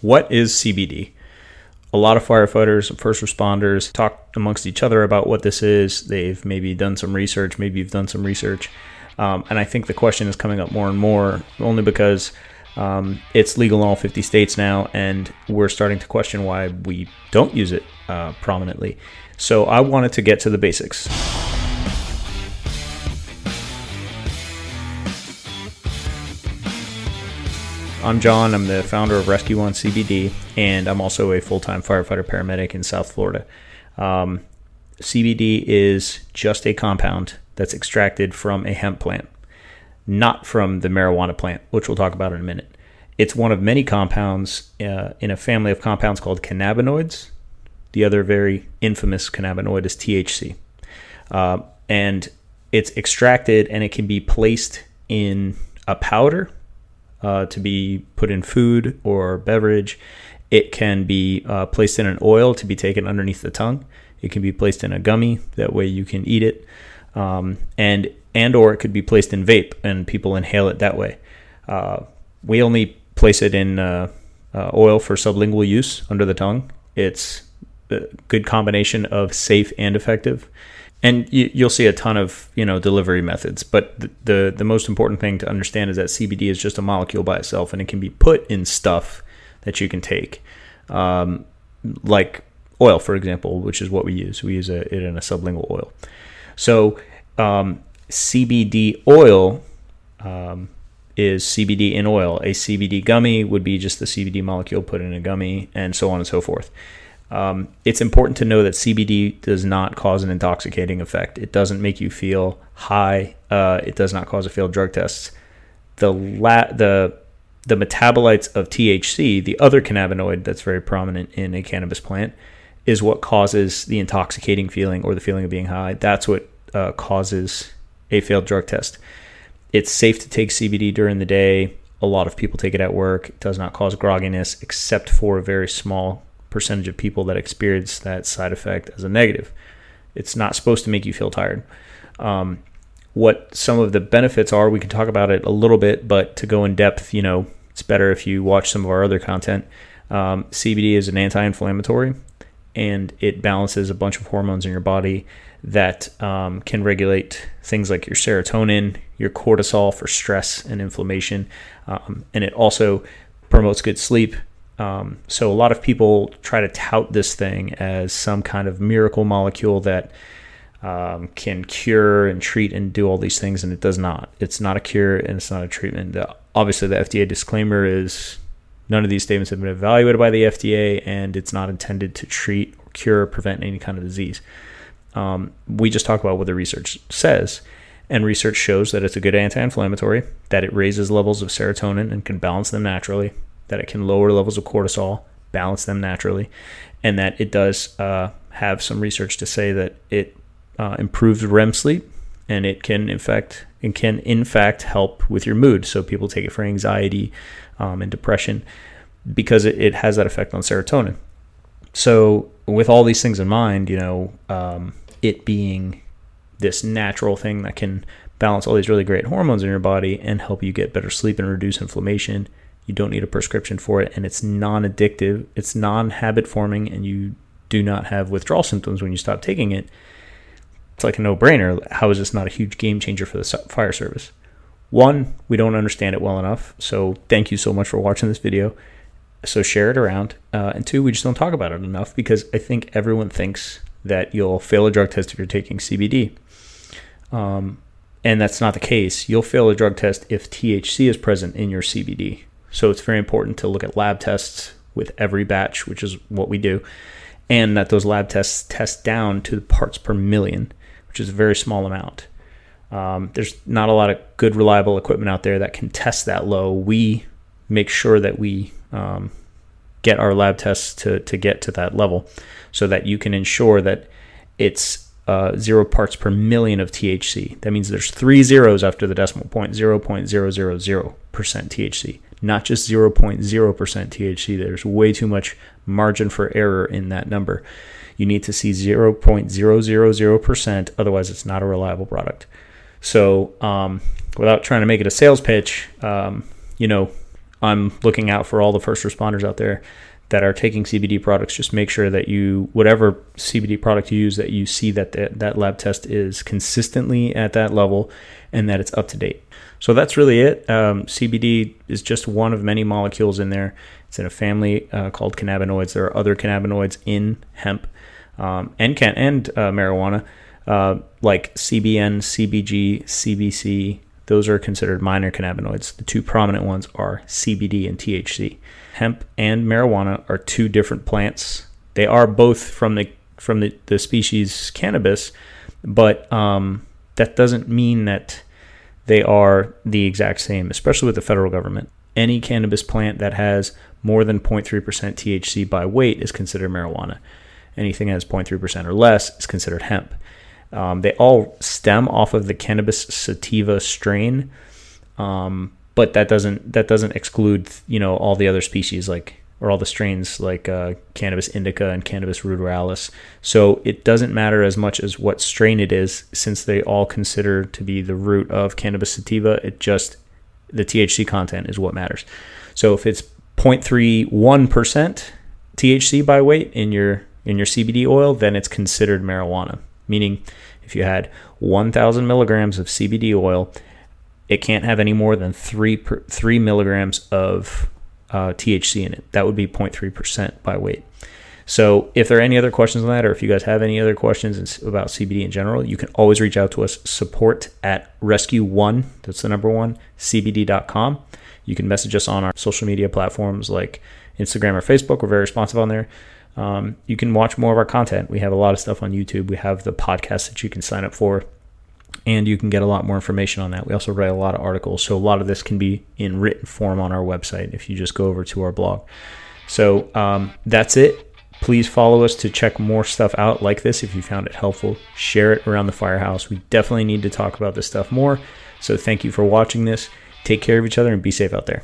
What is CBD? A lot of firefighters and first responders talk amongst each other about what this is. They've maybe done some research, maybe you've done some research. Um, and I think the question is coming up more and more only because um, it's legal in all 50 states now, and we're starting to question why we don't use it uh, prominently. So I wanted to get to the basics. I'm John. I'm the founder of Rescue One CBD, and I'm also a full time firefighter paramedic in South Florida. Um, CBD is just a compound that's extracted from a hemp plant, not from the marijuana plant, which we'll talk about in a minute. It's one of many compounds uh, in a family of compounds called cannabinoids. The other very infamous cannabinoid is THC. Uh, and it's extracted and it can be placed in a powder uh, to be put in food or beverage. It can be uh, placed in an oil to be taken underneath the tongue. It can be placed in a gummy. That way you can eat it, um, and and or it could be placed in vape and people inhale it that way. Uh, we only place it in uh, uh, oil for sublingual use under the tongue. It's a good combination of safe and effective and you, will see a ton of you know delivery methods but the, the, the most important thing to understand is that cbd is just a molecule by itself and it can be put in stuff that you can take. Um, like oil for example which is what we use. We use a, it in a sublingual oil. So um, cbd oil um, is cbd in oil. A cbd gummy would be just the cbd molecule put in a gummy and so on and so forth um, it's important to know that CBD does not cause an intoxicating effect. It doesn't make you feel high. Uh, it does not cause a failed drug test. The la- the the metabolites of THC, the other cannabinoid that's very prominent in a cannabis plant, is what causes the intoxicating feeling or the feeling of being high. That's what uh, causes a failed drug test. It's safe to take CBD during the day. A lot of people take it at work. It does not cause grogginess, except for a very small percentage of people that experience that side effect as a negative. It's not supposed to make you feel tired. Um, what some of the benefits are, we can talk about it a little bit, but to go in depth, you know, it's better if you watch some of our other content. Um, CBD is an anti inflammatory and it balances a bunch of hormones in your body that um, can regulate things like your serotonin, your cortisol for stress and inflammation. Um, and it also promotes good sleep, um, so a lot of people try to tout this thing as some kind of miracle molecule that um, can cure and treat and do all these things, and it does not. It's not a cure and it's not a treatment. The, obviously, the FDA disclaimer is none of these statements have been evaluated by the FDA, and it's not intended to treat, or cure, or prevent any kind of disease. Um, we just talk about what the research says. And research shows that it's a good anti inflammatory, that it raises levels of serotonin and can balance them naturally, that it can lower levels of cortisol, balance them naturally, and that it does uh, have some research to say that it uh, improves REM sleep and it can in fact it can in fact help with your mood. So people take it for anxiety um, and depression because it, it, has that effect on serotonin. So with all these things in mind, you know, um, it being this natural thing that can balance all these really great hormones in your body and help you get better sleep and reduce inflammation you don't need a prescription for it, and it's non addictive, it's non habit forming, and you do not have withdrawal symptoms when you stop taking it. It's like a no brainer. How is this not a huge game changer for the fire service? One, we don't understand it well enough. So thank you so much for watching this video. So share it around. Uh, and two, we just don't talk about it enough because I think everyone thinks that you'll fail a drug test if you're taking CBD. Um, and that's not the case. You'll fail a drug test if THC is present in your CBD. So it's very important to look at lab tests with every batch, which is what we do, and that those lab tests test down to parts per million, which is a very small amount. Um, there's not a lot of good, reliable equipment out there that can test that low. We make sure that we um, get our lab tests to, to get to that level so that you can ensure that it's uh, zero parts per million of THC. That means there's three zeros after the decimal point, 0.000% THC not just 0.0% THC. There's way too much margin for error in that number. You need to see 0.000%, otherwise, it's not a reliable product. So, um, without trying to make it a sales pitch, um, you know, I'm looking out for all the first responders out there that are taking CBD products. Just make sure that you, whatever CBD product you use, that you see that the, that lab test is consistently at that level and that it's up to date. So that's really it. Um, CBD is just one of many molecules in there. It's in a family uh, called cannabinoids. There are other cannabinoids in hemp um, and can and uh, marijuana, uh, like CBN, CBG, CBC. Those are considered minor cannabinoids. The two prominent ones are CBD and THC. Hemp and marijuana are two different plants. They are both from the from the, the species cannabis, but um, that doesn't mean that they are the exact same, especially with the federal government. Any cannabis plant that has more than 0.3% THC by weight is considered marijuana. Anything that has 0.3% or less is considered hemp. Um, they all stem off of the cannabis sativa strain, um, but that doesn't that doesn't exclude you know all the other species like or all the strains like uh, cannabis indica and cannabis ruderalis. So it doesn't matter as much as what strain it is, since they all consider to be the root of cannabis sativa. It just the THC content is what matters. So if it's 0.31% THC by weight in your in your CBD oil, then it's considered marijuana. Meaning, if you had 1,000 milligrams of CBD oil, it can't have any more than three per, three milligrams of uh, THC in it. That would be 0.3% by weight. So, if there are any other questions on that, or if you guys have any other questions about CBD in general, you can always reach out to us. Support at rescue one, that's the number one, CBD.com. You can message us on our social media platforms like Instagram or Facebook. We're very responsive on there. Um, you can watch more of our content. We have a lot of stuff on YouTube. We have the podcast that you can sign up for and you can get a lot more information on that. We also write a lot of articles, so a lot of this can be in written form on our website if you just go over to our blog. So um, that's it. Please follow us to check more stuff out like this if you found it helpful. Share it around the firehouse. We definitely need to talk about this stuff more. So thank you for watching this. Take care of each other and be safe out there.